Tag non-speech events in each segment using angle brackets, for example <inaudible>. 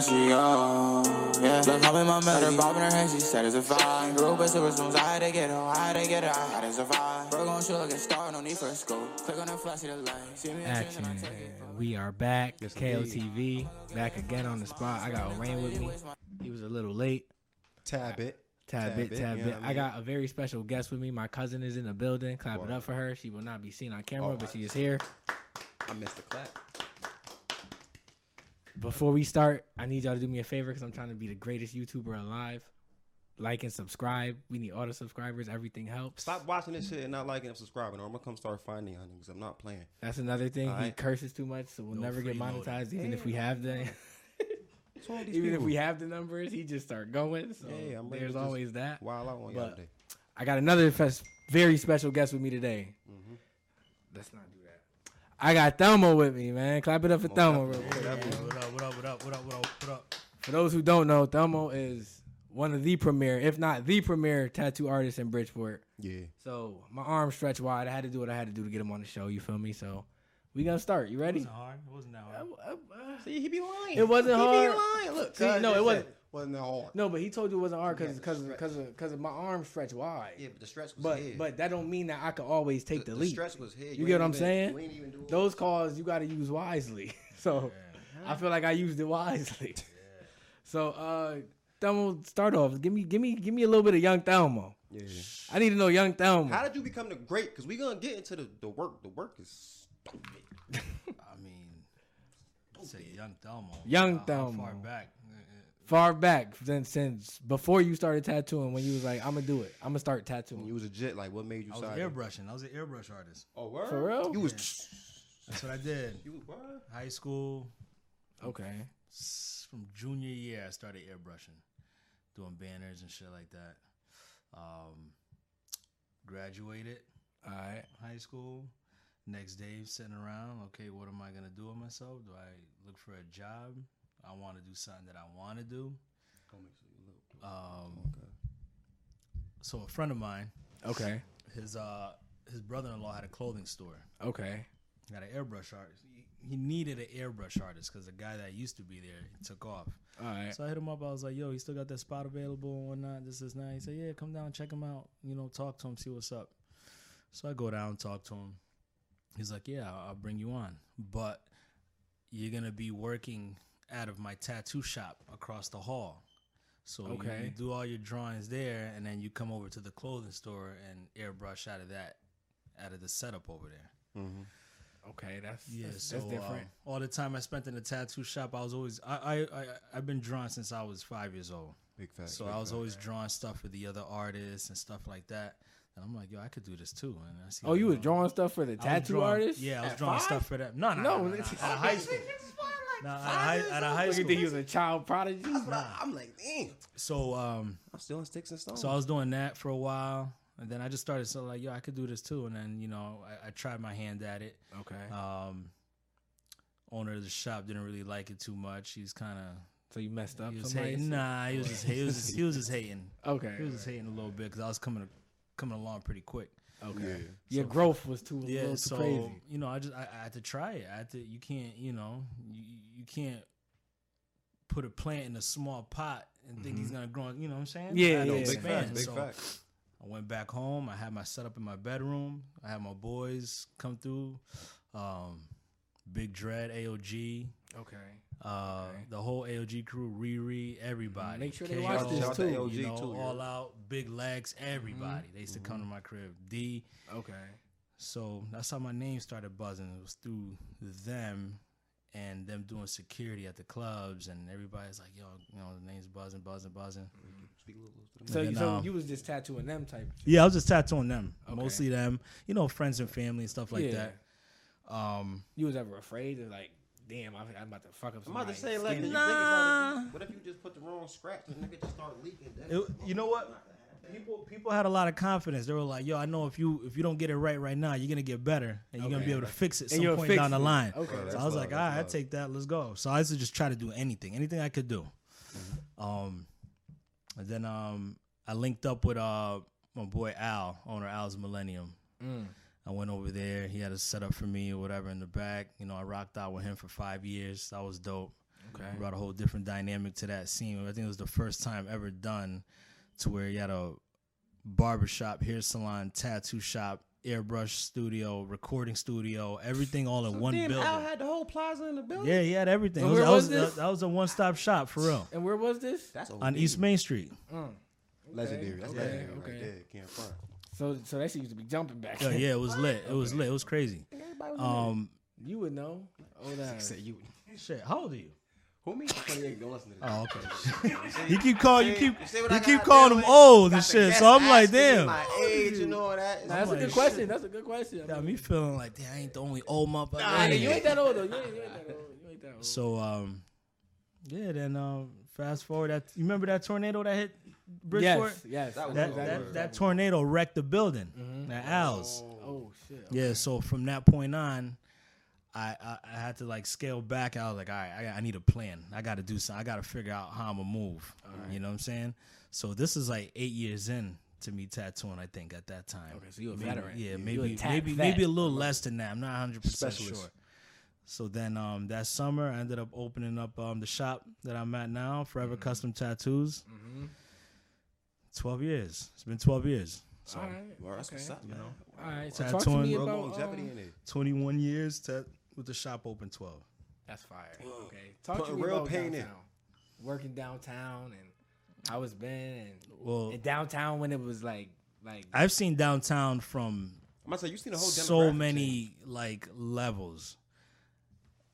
she oh uh, yeah. Look up in my melody, bob in her hand, she said it's a fine. Grew up with silver spoons, I had to get her, I had to get her, I had to survive. Bro, gon' shoot like a star, no need for a scope. Click on the flash, see the light. See me Action. and I take it. We are back. Yes, KOTV. Back again on the spot. I got Rain with me. He was a little late. Tad bit. Tad, bit, tad you bit. know what I mean? got a very special guest with me. My cousin is in the building. Clap it up for her. She will not be seen on camera, Oh. but she is here. I missed the clap. Before we start, I need y'all to do me a favor because I'm trying to be the greatest YouTuber alive. Like and subscribe. We need all the subscribers. Everything helps. Stop watching this shit and not liking and subscribing, or I'm gonna come start finding y'all niggas. I'm not playing. That's another thing. He Alright. curses too much, so we'll No never get monetized, even if we have the. What's wrong with these even if we have the numbers, he just start going. So Yeah, I'm there's always that. Wild out on y'all today. I got another fes- very special guest with me today. Mhm. Let's not do that. I got Thelmo with me, man. Clap it up for Most Thelmo. real definitely. quick. Definitely. What up? What up? What up? What up? What up? For those who don't know, Thelmo is one of the premier, if not the premier, tattoo artists in Bridgeport. Yeah. So my arms stretched wide. I had to do what I had to do to get him on the show. You feel me? So we gonna start. You ready? It ready? wasn't hard. It wasn't that hard. Uh, uh, uh. See, he be lying. It wasn't he hard. He be lying. Look, See, no, it wasn't- Wasn't that hard. No, but he told you it wasn't hard because because because of, because of my arms stretched wide. Yeah, but the stretch was But here. but that don't mean that I could always take the, lead. the, leap. stretch was here. You get what I'm even- saying? You ain't even do Those calls you got to use wisely. <laughs> So I feel like I used it wisely. <laughs> So uh, Thelmo, start off. Give me give me give me a little bit of young Thelmo. Yeah. I need to know young Thelmo. How did you become the great? Because we gonna get into the, the work. The work is stupid. <laughs> I mean, say young Thelmo. Young How- Thelmo. Far back? Far back since since before you started tattooing, when you was like, I'm gonna do it. I'm gonna start When tattooing. you was a jet, like what made you I was decide? airbrushing. I was an airbrush artist. Oh, word? For real? You was. That's what I did. You was word? High school, Okay. from junior year, I started airbrushing, doing banners and shit like that. Um, graduated All right. high school. Next day, sitting around. Okay, what am I gonna do with myself? Do I look for a job? I want to do something that I want to do. Um, so a friend of mine, Okay. his uh, his brother-in-law had a clothing store. Okay. He got an airbrush artist. He, needed an airbrush artist because the guy that used to be there took off. All right. So I hit him up. I was like, "Yo, he still got that spot available and whatnot. This is nice." He said, "Yeah, come down, check him out. You know, talk to him, see what's up." So I go down, talk to him. He's like, "Yeah, I'll, bring you on, but you're gonna be working out of my tattoo shop across the hall. So you- you, do all your drawings there, and then you come over to the clothing store and airbrush out of that, out of the setup over there." Mm-hmm. Okay. That's Yeah, that's, so that's different. um, all the time I spent in the tattoo shop, I was always I I, I I've been drawing since I was five years old. Big facts. So big I was facts. always drawing stuff for the other artists and stuff like that. And I'm like, yo, I could do this too. And I see oh, you were drawing stuff for the tattoo drawing- artist? Yeah, I was At drawing five? stuff for that. No, no, No, no, no, no, <laughs> At a high school. No, at a high, at a high You think he was a child prodigy? Nah. I'm like, damn. So um, I'm still in sticks and stones. so I was doing that for a while, and then I just started so like, yo, I could do this too. And then you know, I, I tried my hand at it. Okay. Um, owner of the shop didn't really like it too much. He's kind of so you messed up He was somebody? hating. Nah, he was just he was just, he was just hating. <laughs> Okay. He was just hating a little bit because I was coming coming along pretty quick. Okay. Yeah. Your growth was too, Yeah, too so crazy. you know, I just I, I had to try it. I had to. You can't, you know, you, you can't put a plant in a small pot and think he's gonna grow. You know what I'm saying? Yeah, I had to yeah. Big expand. facts. Big So facts. I went back home. I had my setup in my bedroom. I had my boys come through. Um, Big Dread, AOG, Okay. uh, Okay. the whole AOG crew, Riri, everybody. Make sure they KO, watch this Shout out to too. AOG You know, too, all yeah. out, big legs, everybody. They used to come to my crib. D. Okay. So that's how my name started buzzing. It was through them and them doing security at the clubs, and everybody's like, "Yo, you know, the name's buzzing, buzzing, buzzing." Speak a little closer to So, then, so um, you was just tattooing them type. Yeah, I was just tattooing them, Okay. mostly them. You know, friends and family and stuff like Yeah. that. Um, You was ever afraid of like, damn, I'm, I'm about to fuck up. I'm about to say, like, Nah. think about it, what if you just put the wrong scratch and the nigga just start leaking? It- you know what? People people had a lot of confidence. They were like, "Yo, I know if you if you don't get it right right now, you're gonna get better, and you're gonna be able to fix it some point down the it. line." Okay. Oh, So I was love, like, "All right, I take that. Let's go." So I used to just try to do anything, anything I could do. Um, and then um, I linked up with uh my boy Al, owner Al's Millennium. Mm. I went over there. He had a setup for me or whatever in the back. You know, I rocked out with him for five years. That was dope. Okay. Brought a whole different dynamic to that scene. I think it was the first time ever done to where you had a barbershop, hair salon, tattoo shop, airbrush studio, recording studio, everything all in one building. Al had the whole plaza in the building. yeah, he had everything. And It was- where that, was was, this? that was a one stop shop for real. And where was this? That's On East Main Street. Legendary. That's Okay, legendary okay. right there. Can't front. So so that shit used to be jumping back. Yeah, yeah, it was lit. It was lit. It was crazy. Um, You would know. Oh, that. You. shit. How old are you? Who me? 28. Don't listen to this. Oh, okay. <laughs> <laughs> you keep calling, you keep, You you keep calling there him old and shit. So I'm like, damn. My age and all that. Nah, that's a good question. That's a good question. I Got mean, me feeling like, damn, I ain't the only old motherfucker. nah, you ain't that old though. You ain't, you ain't that old. You ain't that old. So um, yeah. Then um, fast forward. That you remember that tornado that hit Bridgeport? yes, yes. That That, that, that tornado wrecked the building. That Al's. oh shit. Yeah. So from that point on, I, I I had to like scale back. I was like, all right, I, I need a plan. I got to do something. I got to figure out how I'm gonna move. You know what I'm saying? So this is like eight years in to me tattooing. I think at that time. Okay, so you a Maybe- veteran. Yeah, You a maybe maybe vet. maybe a little less than that. I'm not 100 percent sure. So then um, that summer, I ended up opening up um, the shop that I'm at now, Forever Mm-hmm. Custom Tattoos. 12 years. It's been 12 years. So All right. Well, that's what's up, you know. All right. So talk to Tattooing. me Real about longevity um, in it. 21 years to, with the shop open 12. That's fire. Okay. Talk to me real about pain in. downtown. Working downtown and how it's been and, Well, and downtown when it was like like I've seen downtown from I'm gonna say you seen the whole so demographic many change. like levels.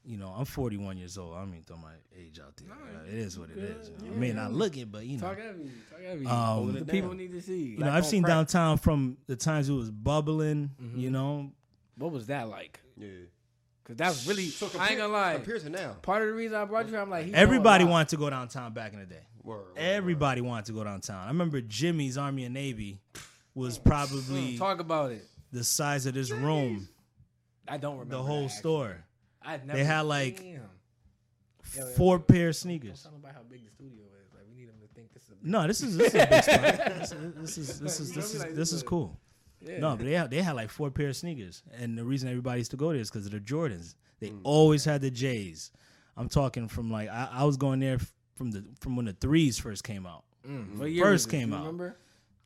You know, I'm 41 years old. I don't mean throw my age out there. Uh, it is what it is. you know. I may not look it, but you know. talk heavy. Talk heavy. Um, the people down. need to see. You know, I've on seen crack. downtown from the times it was bubbling. Mm-hmm. You know, what was that like? Yeah. Cause that's really. So I ain't gonna lie. Compared to now. Part of the reason I brought you, here, I'm like, he know a everybody wanted to go downtown back in the day. Word, word, Everybody wanted to go downtown. I remember Jimmy's Army and Navy was probably hmm, Talk about it. the size of this room, I don't remember the whole that, store. actually. I They had, like, Damn. Yeah, yeah, Four pair of Don't sneakers. tell about how big the studio is. Like we need them to think this is. A No, this is this is a big <laughs> spot. This, this is this is this is this this is cool. Yeah. No, but they had, they had like four pair of sneakers, and the reason everybody used to go there is because of the Jordans. They always had the J's. I'm talking from like I, I was going there from the from when the threes first came out. Mm. What year First was this? came You out. Remember?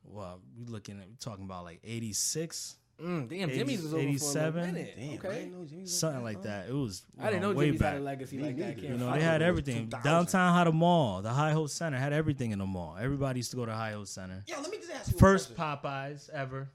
Well, we looking at we talking about like '86, Mm, damn, 80 Jimmy's was over 87? for a minute. Damn, okay. didn't know Jimmy was something like that. It was I didn't uh, know way Jimmy's back. had a legacy Me like that. neither. Can't You know, they had everything. Downtown had a mall. The High Ho Center had everything in the mall. Everybody used to go to High Ho Center. Yo, let me just ask you First question. Popeyes ever.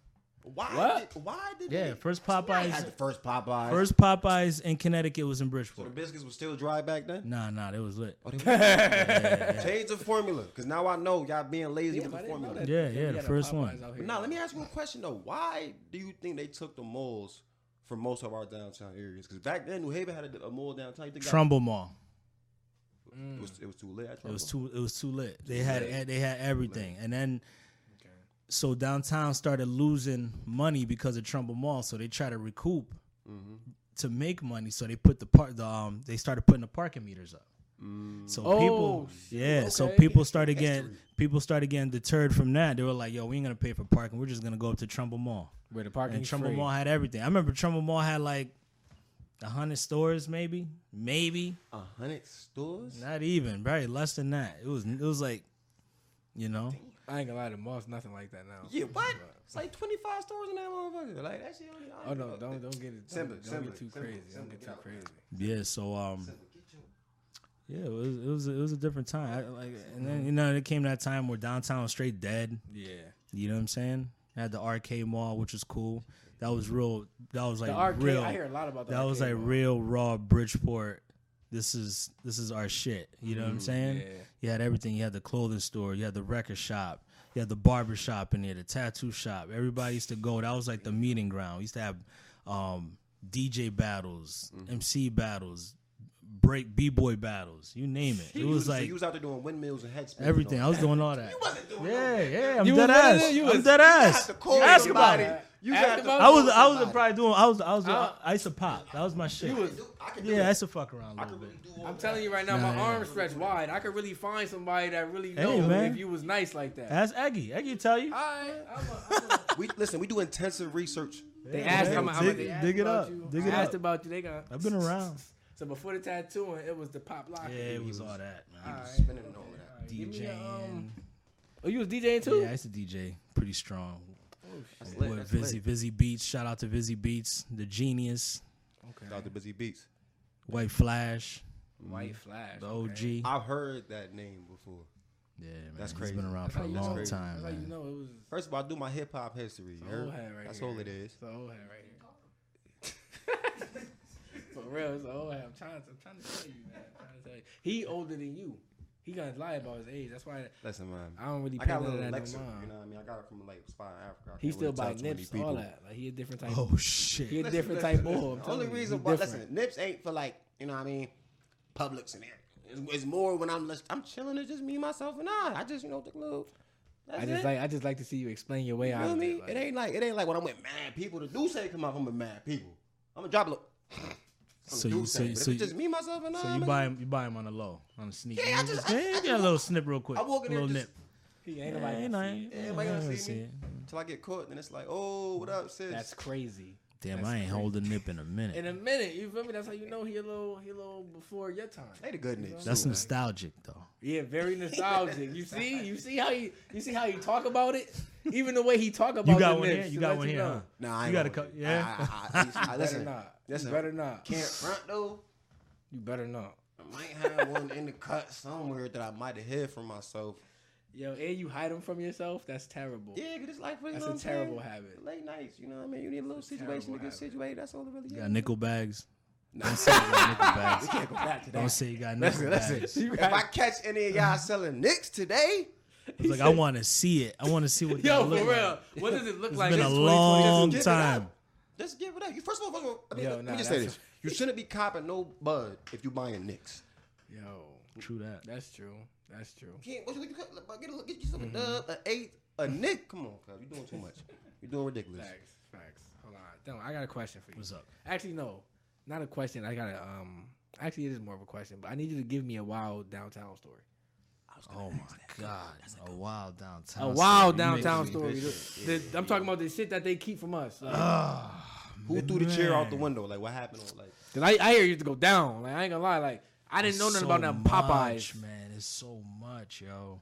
Why? What? Did, why did Yeah, they? first Popeyes. had the first Popeyes. First Popeyes in Connecticut was in So the biscuits were still dry back then. Nah, nah, it was lit. Oh, they were- <laughs> <laughs> Change the formula, cause now I know y'all being lazy Damn, with the formula. that. Yeah, yeah, the first Popeyes one. But now let me ask you a question though. Why do you think they took the malls for most of our downtown areas? Because back then New Haven had a, a mall downtown. You think that- Trumbull Mall. It was, it was too lit. It was too. It was too lit. They had. They had everything, and then. So downtown started losing money because of Trumbull Mall, so they try to recoup to make money. So they put the part. The um, they started putting the parking meters up. So Oh, people, shit, yeah. So people started getting people started getting deterred from that. They were like, "Yo, we ain't gonna pay for parking. We're just gonna go up to Trumbull Mall." Where the parking And Trumbull Mall had everything. I remember Trumbull Mall had like a hundred stores, maybe, maybe a hundred stores. not even, probably less than that. It was it was like, you know, I ain't gonna lie, the mall's nothing like that now. Yeah, what? It's like twenty five stores in that motherfucker. Like that shit. Only, I Oh no, don't don't get it. Don't, Simba, don't Simba, get too Simba, crazy. Simba, Don't get get too out. crazy. yeah. So um, yeah, it was it was it was a different time. I, like, and then you know it came that time where downtown was straight dead. Yeah. You know what I'm saying? Had the arcade mall, which was cool. That was real. That was like The arcade. real. I hear a lot about the that was like mall. real raw Bridgeport. This is this is our shit. You know what I'm saying? yeah. You had everything. You had the clothing store. You had the record shop. You had the barber shop in there. The tattoo shop. Everybody used to go. That was like the meeting ground. We used to have um, DJ battles, MC battles, break b boy battles. You name it. It You was so like you was out there doing windmills and head spins. everything. I was doing all that. You wasn't doing Yeah, yeah. I'm You dead was one of ass. them? You I'm was- dead You ass. have to call Ask about it. You Ask got to about I was I was probably doing I was I was Uh, I used to pop. That was my shit. I can do yeah, I that. used to fuck around a I little bit. really I'm telling you right now, my Nah, arms stretched wide. I could really find somebody that really Hey, knows man. if you was nice like that. Ask Eggy. Eggy tell you. All right, I'm a, I'm a, <laughs> We listen. We do intensive research. they asked man. how, how Dig- they asked dig it up. You. Dig it asked up. about you. They got. I've been around. <laughs> So before the tattooing, it was the pop lock. Yeah, it was all that, man. He was Alright. spinning and all of that. Give me a, DJing. um, Oh, you was DJing too? Yeah, I used to DJ pretty strong. That's lit. With Busy, Vizzy, lit. Vizzy Beats. Shout out to Busy Beats, the genius, Okay. Shout out to Busy Beats. White Flash, White Flash. the okay. OG. I've heard that name before. Yeah, man. That's He's crazy. been around That's for a long it- time, That's how you know it was First of all, I do my hip hop history. you old head right That's here. all it is. It's the old head right here. For real, it's the old head. I'm trying to, I'm trying to tell you, man. I'm trying to tell you. He older than you. He gonna lie about his age. That's why Listen, man. I don't really I got a little no You know what I mean? I got it from like spot in Africa. I He still really buy tell too many nips, all that. Like he a different type. Oh shit! He a Listen, different listen, type listen. The only reason why, listen, Nips ain't for like, you know what I mean, Publix and everything. It's, it's more when I'm I'm chilling. It's just me, myself, and I. I just, you know, a little. That's I just it. like I just like to see you explain your way You out feel of me? it. like- it ain't like it ain't like when I'm with mad people. The do say come out. I'm with mad people. I'm gonna drop a little. So you- so but so if it's just me, myself, and I. So you buy him, you buy him on the low, on a sneak. Yeah, I just- I- yeah, I you just get a little snip real quick. I walk in a there little just- nip. he ain't nobody ain't gonna I- see it. Yeah, everybody yeah, gonna I see me it. until I get caught. Then it's like, oh, what up, sis? That's crazy. Damn, That's I ain't crazy. hold a nip in a minute. In a minute, you feel me? That's how you know he a little he a little before your time. they the good niggas. That's too, man. nostalgic though. Yeah, very nostalgic. You see, you see how he you see how he talk about it. Even the way he talk about it. You got the one nips, here. You got let one here. know. Huh? Nah, I You gotta gonna- cut- yeah. I, I, I, I, <laughs> I, listen, better not. listen. You better not. Can't front though. You better not. I might have one in the cut somewhere that I might have hid from myself. Yo, and you hide them from yourself. That's terrible. Yeah, cause it's like you That's know a what I'm saying? terrible habit. Late nights, you know what I mean? You need a little That's a situation to get habit. situated. That's all it really You is. got nickel bags. Nah. Don't say you got nickel <laughs> We bags. can't go back to that. Don't say you got nickel Listen, bags. listen. If I catch any of y'all selling Knicks today, It's like I want to see it. I want to see what. <laughs> Yo, that for look real. Like. What does it look It's like? been a long 2020. time. just give it up. You first of all, first of all I mean, Yo, let nah, me just say that's- this: you shouldn't be copping no bud if you buying Knicks. Yo, True that. that's true. That's true. You can't. What you, get, get, a, get yourself a dub, an eight, a Nick. Come on, cuz you doing too much. You're doing ridiculous. Facts. Facts. Hold on. Don't. I got a question for you. What's up? Actually, no, not a question. I got a um. Actually, it is more of a question, but I need you to give me a wild downtown story. Oh my god, a wild downtown. A wild story. Downtown me- story. The- the- I'm talking about the shit that they keep from us. Like, Ah, Who threw the chair out the window? Like what happened? On, like Cause I, I hear you to go down. Like I ain't gonna lie. Like I didn't know nothing so about them Popeyes. much, man. It's so much, yo.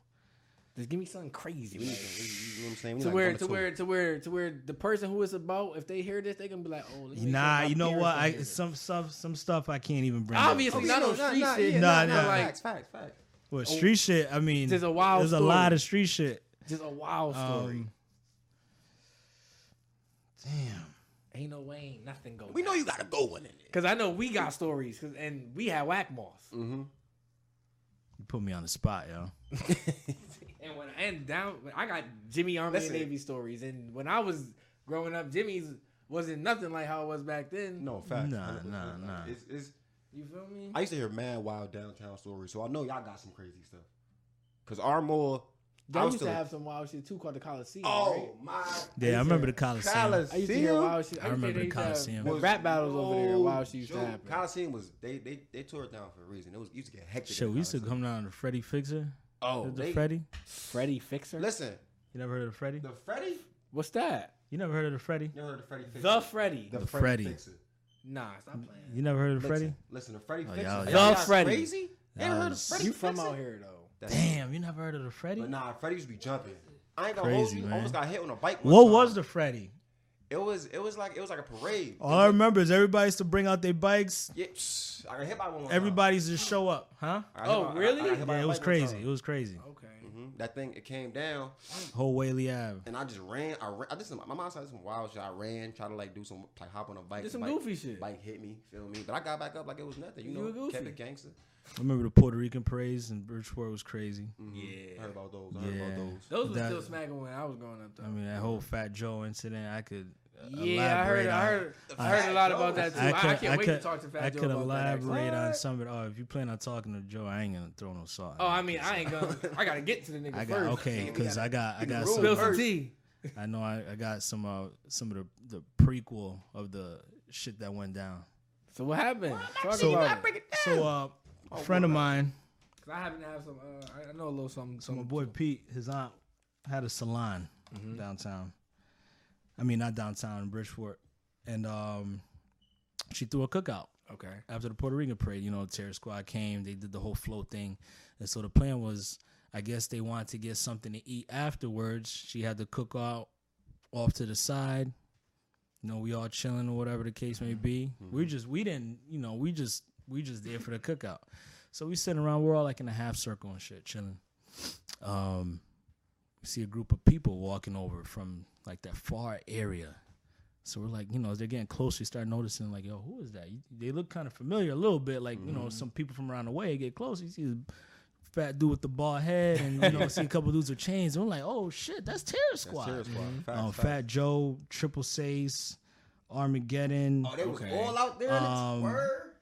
Just give me something crazy. we, like, you know what I'm saying? We to where to where to where to where the person who it's about, if they hear this, they gonna be like, oh, let me Nah, you know what? I hear some some some stuff I can't even bring. Obviously, Okay, not no, on street nah, shit. Nah, nah, nah. nah, like facts, facts, facts. Well, street shit. I mean, There's a wild There's a lot of street shit. just a wild story. Um, damn. ain't no way, ain't nothing go. We know you got to go one in there. Cause I know we got stories, 'cause- and we had whack moss. Mm-hmm. You put me on the spot, yo. <laughs> And when and down, I got Jimmy Army Listen. and Navy stories, and when I was growing up, Jimmy's wasn't nothing like how it was back then. No, facts. Nah, 100%. nah, nah. It's, it's, you feel me? I used to hear mad wild downtown stories, so I know y'all got some crazy stuff. Cause our more, I used to have some wild shit too called the Coliseum. Oh, right? oh my, Yeah, I remember the Coliseum. I used to hear wild shit. I remember the hear they used to have Coliseum. The Was rap battles over there. Wild shit used to happen. Coliseum was they they they tore it down for a reason. It was used to get hectic. Shit, we used to come down to Freddie Fixer. Oh, the they, Freddie. Freddie Fixer. listen, You never heard of Freddie? the Freddie. What's that? You never heard of the Freddie? You never heard of Freddie? Fixer? The Freddie. the The Freddie. Freddie. Fixer. Nah, stop playing. You never heard of Listen, Freddie? listen, the Freddie Oh, Fixer. The y'all Freddie. Crazy? You heard of Guys. Freddie? You from out here though? That's- Damn, you never heard of the Freddie? But nah, Freddie used to be jumping. I ain't gonna Crazy, hold you. man. Almost got hit on a bike. one What time. was the Freddie? It was it was like it was like a parade. All I remember is everybody used to bring out their bikes. Yeah, psh, I got hit by one. one time. Everybody used to show up, huh? I got hit Oh, by- I- I really? got hit by Yeah, it was crazy. It was crazy. Okay. That thing it came down, Whole Whalley Ave. and I just ran. I, ran, I did some. My mom said some wild shit. I ran, tried to like do some like hop on a bike. Did some bike, goofy shit. Bike hit me, feel me? But I got back up like it was nothing. You, You know, goofy. kept it gangster. I remember the Puerto Rican parades in Bridgeport was crazy. Mhm. Yeah. I heard about those. I heard Yeah. about those. Those were still smacking when I was growing up though. I mean, that whole Fat Joe incident, I could yeah, I heard. elaborate I on. heard. I heard a lot about that too. I, I can't wait could, to talk to Fat I Joe could about that. actually. elaborate on What? some of it. Oh, if you plan on talking to Joe, I ain't gonna throw no salt. Oh, I mean, I ain't gonna. I gotta get to the <laughs> nigga I got first. okay because I got I got some. First. tea. I know I, I got some uh some of the the prequel of the shit that went down. So what happened? Talk So about it. so uh, a friend of mine. Cause I happen to have some. Uh, I- I know a little something. so my some boy Pete, his aunt had a salon Mm-hmm. downtown. I mean, not downtown in Bridgeport, and um, she threw a cookout Okay. after the Puerto Rican parade, you know, Terror Squad came, they did the whole float thing. And so the plan was, I guess they wanted to get something to eat afterwards. She had the cookout off to the side. You know, we all chilling or whatever the case may be. We just, we didn't, you know, we just, we just there for the cookout. So we sitting around, we're all like in a half circle and shit, chilling. Um, see a group of people walking over from like that far area. So we're like, you know, as they're getting closer, you start noticing, like, yo, who is that? You- They look kind of familiar a little bit, like, you know, some people from around the way get close. You see the fat dude with the bald head, and, you know, <laughs> see a couple dudes with chains. And we're like, oh, shit, that's Terror That's Squad. Terror Squad. Facts, Um, facts. Fat Joe, Triple Seis, Armageddon. Oh, they was Okay. all out there. in the Um, word.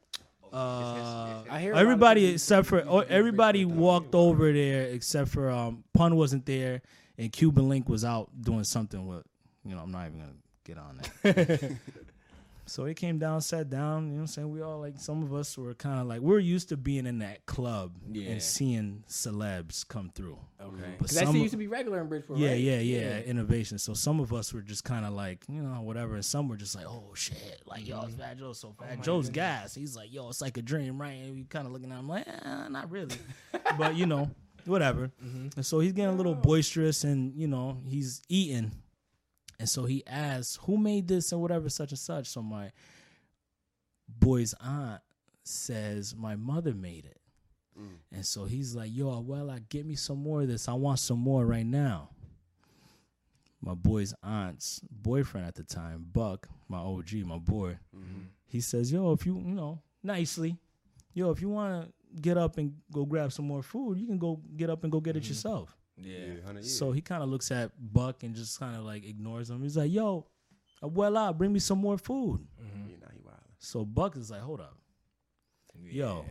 Uh, I hear a lot of everybody except for oh, everybody walked over there except for um pun wasn't there and cuban link was out doing something with you know i'm not even gonna get on that <laughs> so he came down sat down you know what i'm saying we all like some of us were kind of like we're used to being in that club Yeah. and seeing celebs come through Okay. But Because that some- used to be regular in Bridgeport. yeah, right? yeah, yeah, innovation. So some of us were just kind of like, you know, whatever. And some were just like, oh shit, like yo, it's Fat Joe. So Fat Joe's gas. He's like, yo, it's like a dream, right? And we kind of looking at him like, eh, not really, but you know, whatever. And so he's getting a little boisterous, and you know, he's eating. And so he asks, who made this and whatever, such and such. So my boy's aunt says, my mother made it. Mm. And so he's like, yo, well, I get me some more of this. I want some more right now. My boy's aunt's boyfriend at the time, Buck, my OG, my boy, mm-hmm. he says, yo, if you, you know, nicely, yo, if you want to get up and go grab some more food, you can go get up and go get it mm-hmm. yourself. Yeah. Yeah, 100 years. So he kind of looks at Buck and just kind of like ignores him. He's like, yo, uh, well out, bring me some more food. Mm-hmm. yeah, now he wild. So Buck is like, hold up. Yo,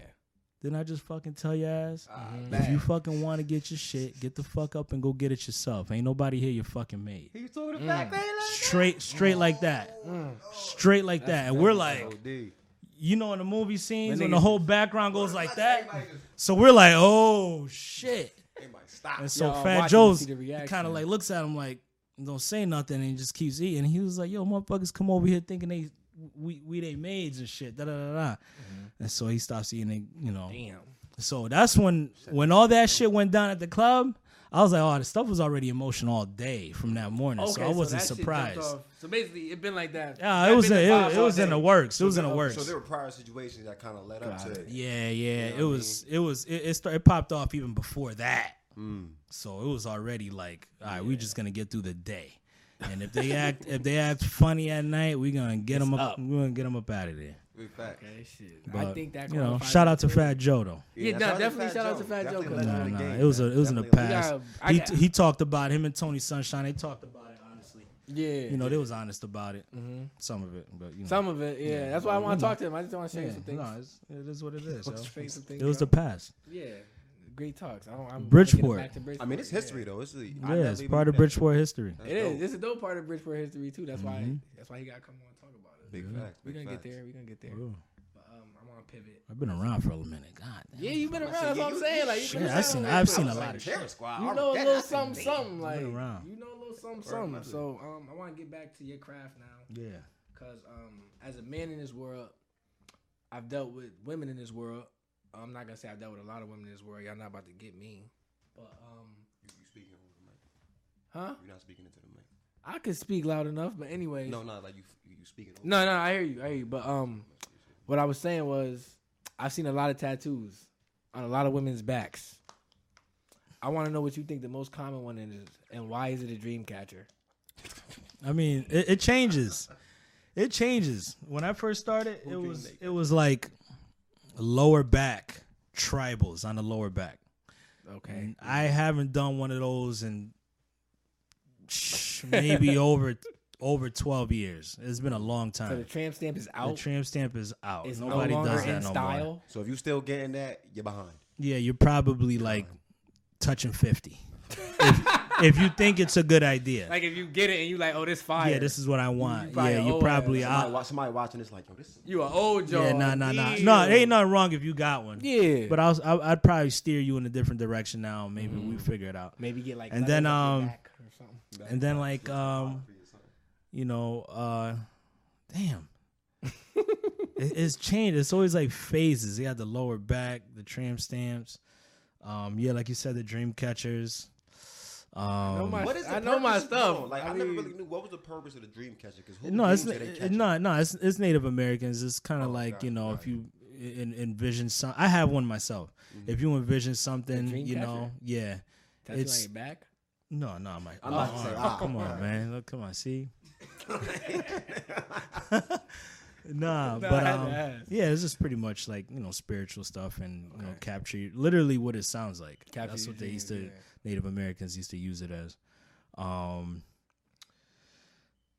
didn't I just fucking tell your ass? Ah, mm-hmm. If you fucking want to get your shit, get the fuck up and go get it yourself. Ain't nobody here your fucking mate. He was talking to mm. Fat Craig like Straight, straight like that. Mm. Straight like that. And we're like. OD. you know, in the movie scenes When when the whole background goes like that. So we're like, oh shit. Everybody stop. And so Y'all Fat watching to Joe's see the reaction. kind of like looks at him like, don't say nothing and he just keeps eating. He was like, yo, motherfuckers come over here thinking they we we they maids and shit. Da da da da. Mm-hmm. And so he stops eating it, you know. Damn. So that's when when all that shit went down at the club. I was like, oh, the stuff was already emotional all day from that morning, so I wasn't jumped surprised. So basically, it been like that. Yeah, it was been it, it was in the works. It was in the works. So there were prior situations that kind of led up to it. it. Yeah, yeah. know it what I was it was it, it, start, it popped off even before that. Mm. So it was already like, all right, we're just gonna get through the day. And if they act if they act funny at night, we're gonna get them up, up. we gonna get them up out of there. Big fact. Okay, shit. But, I think that you know, shout out to a- Fat Joe though. Yeah, that's nah, why definitely said shout out to Fat Definitely Joe, let 'cause, him Nah, nah, game, it was a it was in the Definitely let him- past. gotta- he got- he talked about it. him and Tony Sunshine. They talked about it honestly. Yeah. You know, they was honest about it. Mm-hmm. Some of it, but you know, some of it. Yeah. That's why I want to talk to him. I just want to show yeah, you some things. no, it's, it is what it <laughs> is. yo. Show some things, It was the past. Yeah. Great talks. I don't, I'm Bridgeport. To Bridgeport. I mean, it's yeah. history though. It's a, Yeah, it's part of Bridgeport history. It is. It's a dope part of Bridgeport history too. That's why. Mm-hmm. That's why he got to come on and talk about it. Big facts. We're gonna get there. We're gonna get there. Ooh. But um, I'm on pivot. I've been around for a minute. God damn. Yeah, you've been around. say, That's yeah, what I'm saying. Like, you've been Yeah, around I've seen a I've seen a lot of shit. Terror Squad. You know a little something, something. Like Been around. you know a little something, something. So um, I want to get back to your craft now, Yeah. because um, as a man in this world, I've dealt with women in this world. I'm not gonna say I've dealt with a lot of women in this world. Y'all not about to get me, but um, You, you speaking over the mic. huh? You're not speaking into the mic. I could speak loud enough, but anyway. No, not like you. You speaking. Over No, no, I hear you. I hear you. But um, what I was saying was, I've seen a lot of tattoos on a lot of women's backs. I want to know what you think the most common one is, and why is it a dream catcher? I mean, it, it changes. It changes. When I first started, it was it was like lower back tribals on the lower back. Okay. And I haven't done one of those in maybe <laughs> over over twelve years. It's been a long time. So the time. tramp stamp is out. The out. tramp stamp is out. It's Nobody no longer does that in no style. more. So if you still getting that, you're behind. Yeah, you're probably like touching fifty. if, if you think it's a good idea. Like if you get it and you like, oh, this fire. yeah, this is what I want. probably yeah, you're old probably ass. Somebody, out. wa- somebody watching this like, yo, this. you an old Joe. Yeah, nah, nah, nah. Yeah. No, there ain't nothing wrong if you got one. Yeah, But I was, I, I'd probably steer you in a different direction now. Maybe we figure it out. maybe get like And letters then, up your um, back or something. And then like, um, you know, uh, damn. it, it's changed. It's always like phases. He had the lower back, the tram stamps. Um, yeah, like you said, the dream catchers. Um, my- What is the I know my purpose stuff. hold Like I I, never really knew what was the purpose of the dream catcher. Because no, it's they no, no, it's it's Native Americans. It's kind of Oh, like got you know got if you en- envision some. I have one myself. If you envision something, you catcher? know, yeah. Tattoo It's- on your back. No, no, I'm like, I'm oh, about to say, oh, come on, <laughs> man. Look, come on, see. Nah, <laughs> Nah, but I had to um, yeah, it's just pretty much like you know spiritual stuff and you know capture literally what it sounds like. Capture That's what they used to dreams, Native Americans used to use it as. Um,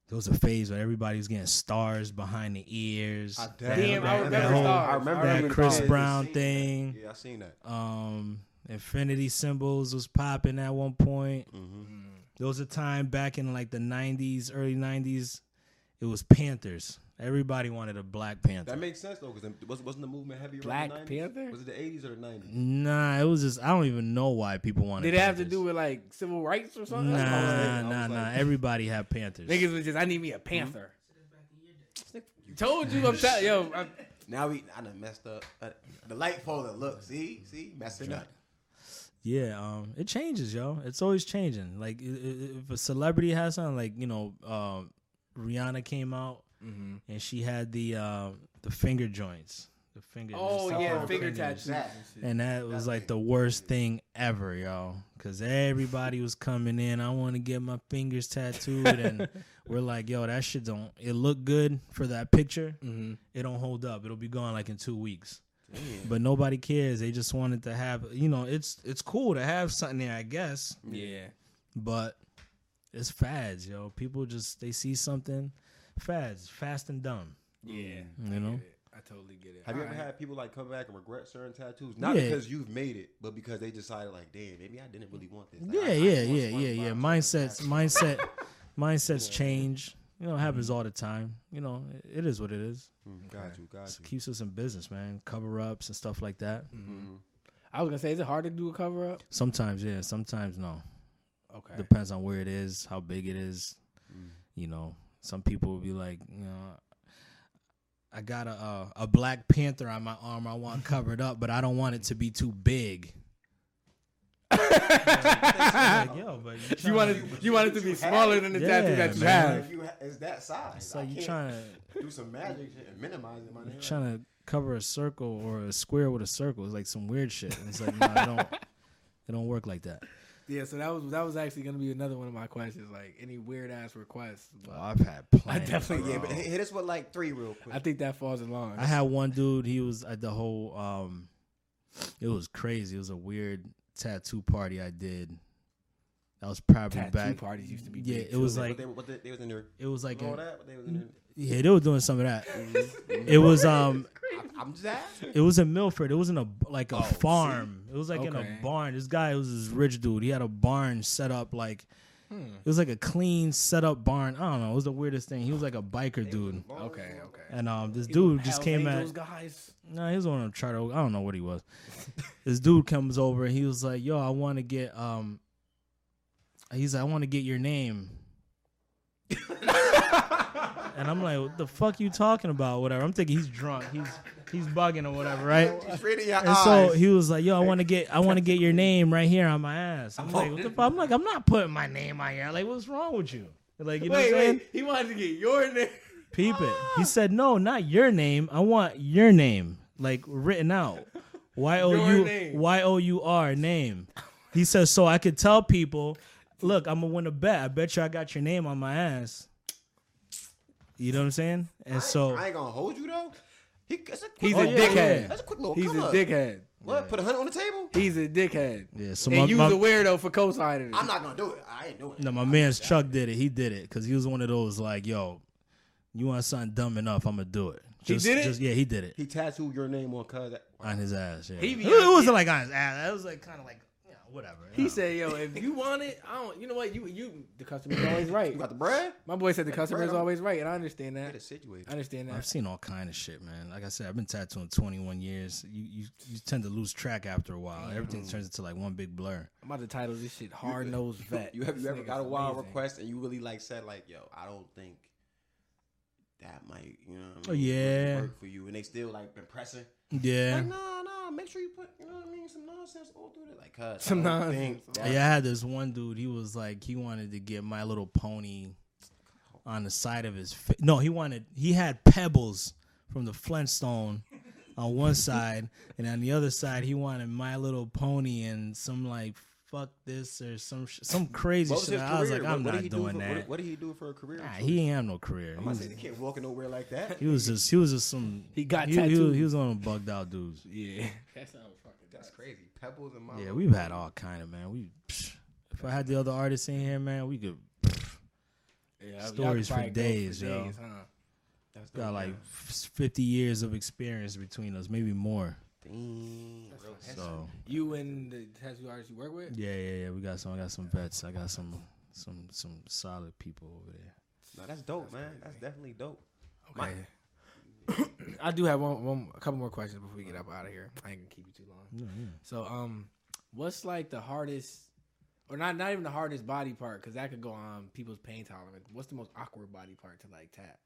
there was a phase where everybody was getting stars behind the ears. I Damn, I that- remember that stars. whole- I I remember that Chris stars. Brown Seen that. thing. Yeah, I seen that. Um, infinity symbols was popping at one point. Mm-hmm. There was a time back in like the '90s, early '90s. It was Panthers. Everybody wanted a Black Panther. That makes sense though, because wasn't wasn't the movement heavy around Black the 90s? Panther? Was it the eighties or the nineties? Nah, it was just I don't even know why people wanted. Did it have to do with like civil rights or something? Nah, what I was thinking. I nah, was nah. Everybody had Panthers. Niggas was just, I need me a panther. Told you, I'm <laughs> telling yo. I'm, Now we I done messed up. Uh, the light folder, look, see, see, messing up. Yeah, um, it changes, yo. It's always changing. Like i- i- if a celebrity has something, like you know, um, Rihanna came out Mm-hmm. and she had the uh, the finger joints, the finger. oh the yeah, separate finger tattoos. and that was like the worst thing ever, yo. Cause everybody was coming in. I want to get my fingers tattooed, and <laughs> we're like, yo, that shit don't. It look good for that picture. Mhm. It don't hold up. It'll be gone like in two weeks. But nobody cares. They just wanted to have, you know, it's it's cool to have something there, I guess. Yeah. But it's fads, yo. People just they see something, fads, fast and dumb. Yeah. You know? I, get. I totally get it. Have you ever Alright. had people like come back and regret certain tattoos? Not Yeah. because you've made it, but because they decided like, damn, maybe I didn't really want this. Like, Yeah, I- I yeah, just yeah, yeah, yeah. SpongeBob Mindsets, mindset, <laughs> mindsets change. You know, it happens all the time. You know, it- it is what it is. Mm, got you, got It you. keeps us in business, man. Cover ups and stuff like that. Mhm. I was gonna say, is it hard to do a cover up? Sometimes, yeah. Sometimes, no. Okay. Depends on where it is, how big it is. Mm. You know, some people will be like, you know, I got a uh, a Black Panther on my arm. I want covered up, but I don't want it to be too big. <laughs> Like, yo, but you you tryna- wanted you wanted to be you smaller have- than the Yeah, tattoo that you man. have. You ha- it's that size. So I you can't trying to do some magic shit and minimize it, my nigga. trying to cover a circle or a square with a circle. It's like some weird shit. And it's like, no, it don't. It don't work like that. Yeah, so that was that was actually gonna be another one of my questions. Like any weird ass requests. But I've had plenty. I definitely- yeah, but hit hit us with like three real quick. I think that falls in line. I had one dude. He was at the whole. um It was crazy. It was a weird tattoo party I did. That was probably tattoo back. parties used to be. Yeah, it was like they, what they, they was in there. it was like all a, that, but they was in yeah, they were doing some of that. <laughs> It was um, <laughs> I'm just asking. it was in Milford. It was in a like a Oh, see? farm. It was like in a barn. This guy was this rich dude. He had a barn set up like. Hmm. It was like a clean set up barn. I don't know. It was the weirdest thing. He was like a biker dude. Okay, okay. And um, this He dude just came at. Angels guys. No, he was on a charter. I don't know what he was. <laughs> this dude comes over and he was like, "Yo, I want to get um." He's like, "I want to get your name." <laughs> and I'm like, "What the fuck you talking about?" Whatever. I'm thinking he's drunk. He's he's bugging or whatever, right? Right in your And eyes. so he was like, "Yo, I want to get I want to get your name right here on my ass." I'm like, "What the fuck?" I'm like, "I'm not putting my name on here." Like, what's wrong with you? Like, you know wait, what I'm saying? wait. He wanted to get your name. Peep it. <laughs> He said, "No, not your name. I want your name, like written out. Y o Your u y o u r name." He says, "So I could tell people, look, I'm gonna win a bet. I bet you I got your name on my ass." You know what I'm saying? And so, I ain't gonna hold you though. He, that's a quick He's Oh, a yeah, dickhead. yeah. That's a quick little He's a up. dickhead. What? Put a hundred on the table? He's a dickhead. yeah. So and my, you's my, a weirdo for co-signing it. I'm not gonna do it. I ain't doing it. no, my man's Chuck did it. He did it because he was one of those like, "Yo, you want something dumb enough? I'm gonna do it." He did it? Just, yeah, he did it He tattooed your name on cuz. on his ass. Yeah, He it, it wasn't like on his ass. It was like kind of like, you know, whatever. He know. said, "Yo, if you want it, I don't. You know what? You you the customer's always <laughs> right. You got the bread? My boy said the customer's bread on- always right, and I understand Get that. it situated. I understand that. I've seen all kind of shit, man. Like I said, I've been tattooing 21 years. You you, you tend to lose track after a while. Mm-hmm. Everything turns into like one big blur. I'm about to title this shit "Hard Nosed Vet." You have you This ever nigga's got a wild amazing. request and you really like said like, yo, I don't think that might, you know, what I Oh, mean, yeah. work for you, and they still like been pressing. Yeah. Like, nah, nah, make sure you put, you know what I mean, some nonsense all through it. Like, cuz, Some nonsense. Yeah, I had this one dude. He was like, he wanted to get My Little Pony on the side of his. Fa- no, he wanted. He had pebbles from the Flintstone on one <laughs> side, and on the other side, he wanted My Little Pony and some like fuck this or some sh- some crazy shit. his I was like, I'm what, what not did he do doing for, that. What, what did he do for a career? Nah, he ain't have no career. I'm He was, saying he can't walk nowhere like that. he was just he was just some. <laughs> He got he, he, was, tattoos. he was one of bugged out dudes. Yeah. That sounds fucking. That's crazy. Pebbles and my Yeah, we've had all kind of man. We psh, if I had the other artists in here, man, we could Yeah, Stories for probably go days, yo. huh? That's got like man. 50 years of experience between us, maybe more. Dang, real So You and the tattoo artist you work with? yeah, yeah, yeah. We got some. I got some vets. I got some some some solid people over there. No, that's dope, man. That's definitely dope. Okay. <coughs> I do have one, one, a couple more questions before we get up out of here. I ain't gonna keep you too long. Yeah, yeah. So, um, what's like the hardest, or not, not even the hardest body part, because that could go on people's pain tolerance. What's the most awkward body part to like tap,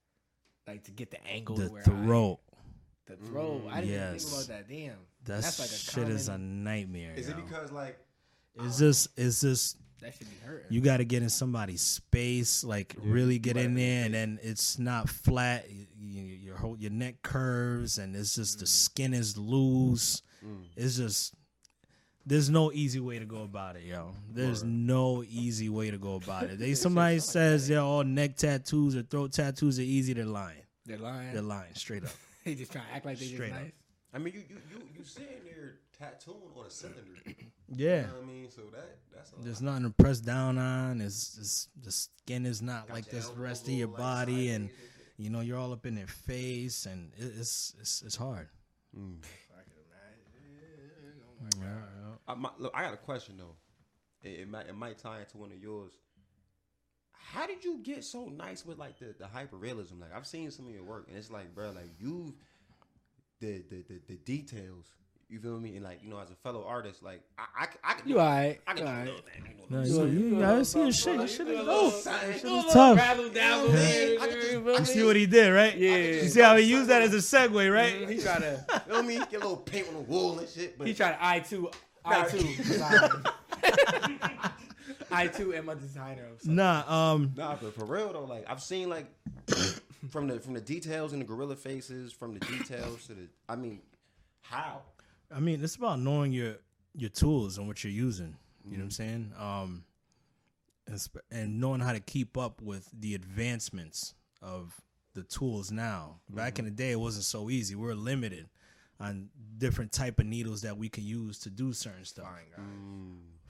like to get the angle The where throat. I, the mm. throat. I didn't even Yes. think about that. Damn, That That's like a shit is a nightmare. Is it because like It's just it's just that should be hurting. you got to get in somebody's space, like really get in there, and then it's not flat. You, you, your whole your neck curves, and it's just the mm. skin is loose. Mm. It's just there's no easy way to go about it, yo. There's no easy way to go about it. <laughs> They somebody says they're all neck tattoos or throat tattoos are easy. They're lying. They're lying. They're lying straight up. They just trying to act like they Straight just up. nice. I mean you you you you sitting there tattooing on a cylinder. <clears throat> You Yeah. know what I mean? So that that's a There's nothing to press down on. It's, it's the skin is not like your this elbow rest of your like, body, sideways and and you know you're all up in their face, and it, it's it's it's hard. Mm. Yeah, yeah. I, my, look, I got a question though. It, it might it might tie into one of yours. How did you get so nice with like the, the hyper realism? Like I've seen some of your work, and it's like, bro, like you, the the the, the details. You feel me? And like you know, as a fellow artist, like I I, I can You alright? I can do a alright? little thing. you know, No, you, you you know, see his bro, shit. bro, His shit is dope. something. Shit is tough. Razzle dazzle, man. I You I see what he did, right? Yeah. You see how he used that as a segue, right? He try to. You know what Get a little paint on the wall and shit. But He try to I two. I two. <laughs> I <laughs> too am a designer. Of something. Nah, um, Nah, but for real though, like I've seen like <coughs> from the from the details in the gorilla faces, from the details to the I mean, how? I mean, it's about knowing your your tools and what you're using. You know what I'm saying? Um, and, sp- and knowing how to keep up with the advancements of the tools now. Back in the day, it wasn't so easy. We are limited on different type of needles that we can use to do certain stuff.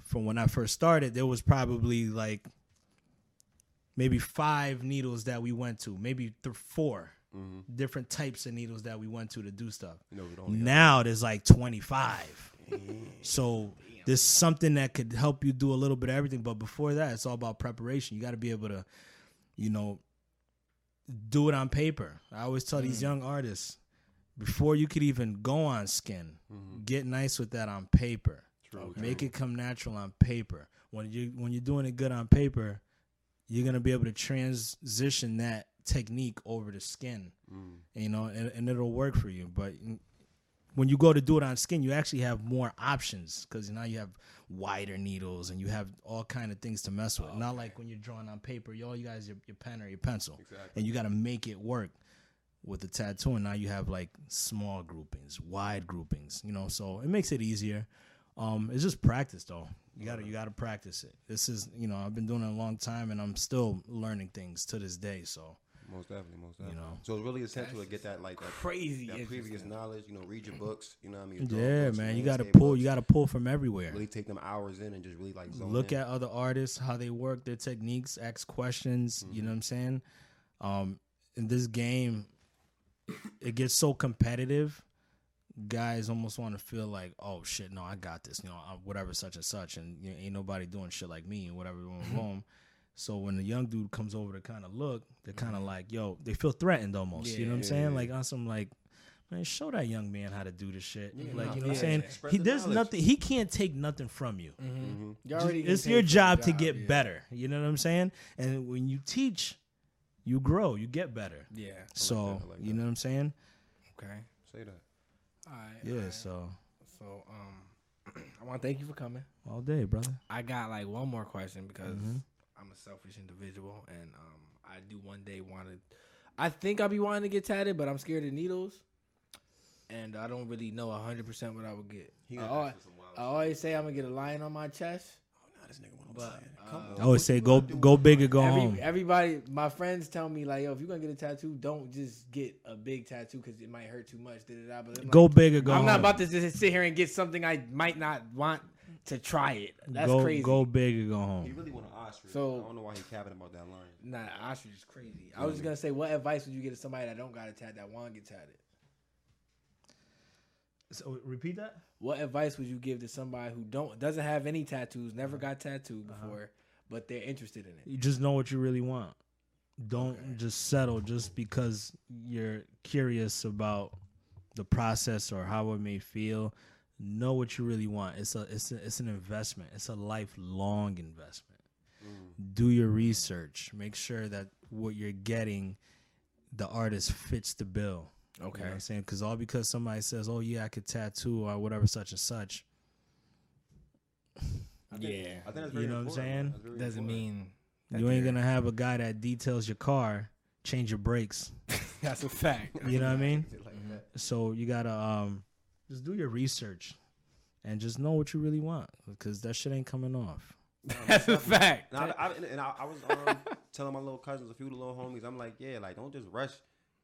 From when I first started, there was probably like maybe five needles that we went to, maybe th- 4 mm-hmm. different types of needles that we went to to do stuff. You know, Now there's like 25. so there's something that could help you do a little bit of everything. But before that, it's all about preparation. You got to be able to, you know, do it on paper. I always tell these mm. young artists before you could even go on skin, mm-hmm. get nice with that on paper. Make it come natural on paper. When you when you're doing it good on paper, you're gonna be able to transition that technique over to skin, mm. you know, and, and it'll work for you. But when you go to do it on skin, you actually have more options because now you have wider needles and you have all kind of things to mess with. Not like when you're drawing on paper, you all you guys your, your pen or your pencil, and you got to make it work. With the tattoo. And now you have like small groupings, wide groupings, you know, so it makes it easier. Um, it's just practice though. You gotta you gotta practice it. This is you know I've been doing it a long time and I'm still learning things to this day. So most definitely, most definitely. know. so it's really essential to get that like that, Crazy. that previous knowledge. You know, read your books. You know, what I mean, yeah, books, man, you gotta pull. books. You gotta pull from everywhere. really take them hours in and just really like zone Look in. at other artists, how they work their techniques, ask questions. You know what I'm saying? Um, in this game, it gets so competitive. Guys almost want to feel like, oh shit, no, I got this. You know, I'm whatever, such and such, and you know, ain't nobody doing shit like me, and whatever, boom, mm-hmm. boom. So when the young dude comes over to kind of look, they're kind of mm-hmm. like, yo, they feel threatened almost. you know what I'm saying? Like on some like, man, show that young man how to do this shit. like you know what I'm yeah. saying? He the there's knowledge. nothing. He can't take nothing from you mm-hmm. You already it's getting your paid for job the to get yeah. better. You know what I'm saying? And when you teach, you grow, you get better. Yeah. So that, I like you that. know what I'm saying? Okay. Say that. All right. Yeah. all right. So So um, <clears throat> I want to thank you for coming. all day, brother. I got like one more question because Mhm. I'm a selfish individual and um, I do one day want to. I think I'll be wanting to get tatted, but I'm scared of needles, and I don't really know 100 percent what I would get. He I, always, ask for some wild I always say I'm gonna get a lion on my chest, Nah, this nigga what I'm but uh, I always say go go big or go every, home. everybody, my friends tell me like, yo, if you're gonna get a tattoo, don't just get a big tattoo because it might hurt too much. But Go like, big or go home. I'm home. not about to just sit here and get something I might not want to try it. That's go, crazy. Go big or go He really really want an ostrich. So- I don't know why he capping about that line. Nah, ostrich is crazy. I was just gonna say, what advice would you give to somebody that don't got a tat that want to get tatted? So repeat that. What advice would you give to somebody who don't doesn't have any tattoos, never uh-huh. got tattooed uh-huh. before, but they're interested in it? You just know what you really want. Don't just settle just because you're curious about the process or how it may feel. Know what you really want. It's a it's a, it's an investment. It's a lifelong investment. Mm. Do your research. Make sure that what you're getting, the artist fits the bill. You know Okay. what I'm saying? Because all because somebody says, "Oh yeah, I could tattoo or whatever, such and such," Yeah, I think that's You very know what I'm important. saying? That's doesn't important. mean that you ain't gonna have a guy that details your car, change your brakes. <laughs> That's a fact. You know what I mean? <laughs> Like. So you gotta um, just do your research, and just know what you really want, because that shit ain't coming off. <laughs> That's a fact. And I, I, and I, I was um, telling my little cousins, a few of the little homies, I'm like, yeah, like don't just rush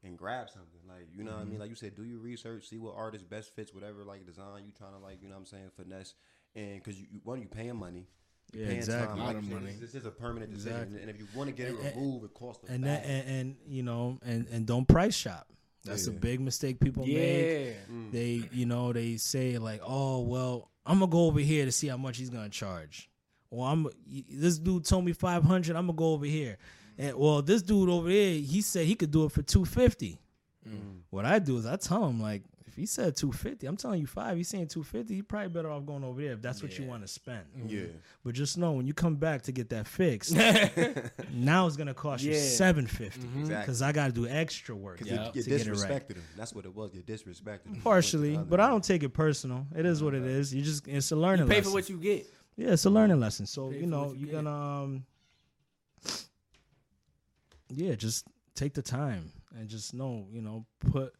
and grab something. Like you know what I Mm-hmm. mean? Like you said, do your research, see what artist best fits whatever like design you trying to like. You know what I'm saying? Finesse, and because you, you one you paying money. you Yeah, paying exactly. Time. Lot Like of money. This, this is a permanent decision, Exactly. and if you want to get it And- and- removed, it costs a And then and, and you know and and don't price shop. That's a big mistake people make. Mm. They you know they say like, oh well, I'm gonna go over here to see how much he's gonna charge. Well, I'm this dude told me 500. I'm gonna go over here. And well, this dude over there, he said he could do it for 250. Mm. What I do is I tell him like, if he said 250, I'm telling you five. He's saying 250. You probably better off going over there if that's what you want to spend. yeah. But just know when you come back to get that fixed, <laughs> now it's gonna cost you Yeah. 750 Exactly. because I got to do extra work Because Yeah. you, you to get it right. disrespected him. That's what it was. You disrespected him. Partially, but I don't take it personal. It is what it is. You just it's a learning You pay lesson. for what you get. yeah, it's a learning lesson. So Pay you know you you're get. gonna um, yeah, just take the time and just know you know put.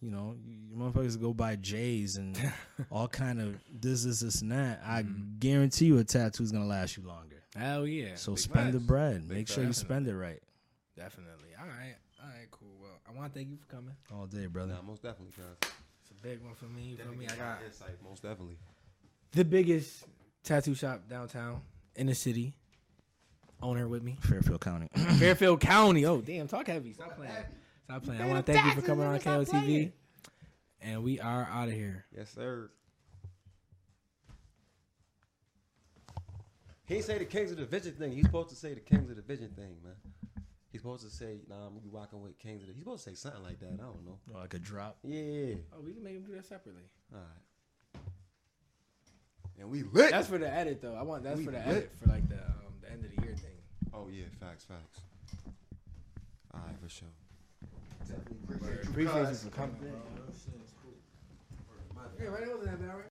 You know, you motherfuckers go buy J's and <laughs> all kind of this, this, this, and that. I Mm-hmm. guarantee you a tattoo's gonna last you longer. Hell yeah. So Big spend the bread. Big Make sure you spend it right. Definitely. All right. All right. Cool. Well, I want to thank you for coming. All day, brother. Nah, most definitely, guys. It's a big one for me. You feel me? I got insight. Most definitely. the biggest tattoo shop downtown in the city. Owner with me. Fairfield County. <clears throat> Fairfield County. Oh, damn. Talk heavy. Stop playing. Stop playing. I want to thank you for coming on KOTV. And we are out of here. Yes, sir. He ain't say the Kings of the Vision thing. He's supposed to say the Kings of the Vision thing, man. He's supposed to say, nah, I'm gonna be rocking with Kings of the He's supposed to say something like that. I don't know. like a drop. Yeah. Oh, we can make him do that separately. All right. And we lit. That's for the edit, though. I want that's We for the lit. edit for like the um, the end of the year thing. Oh, yeah. Facts, facts. All right, for sure. Definitely Appreciate you for coming. Yeah, right. It wasn't that bad, right?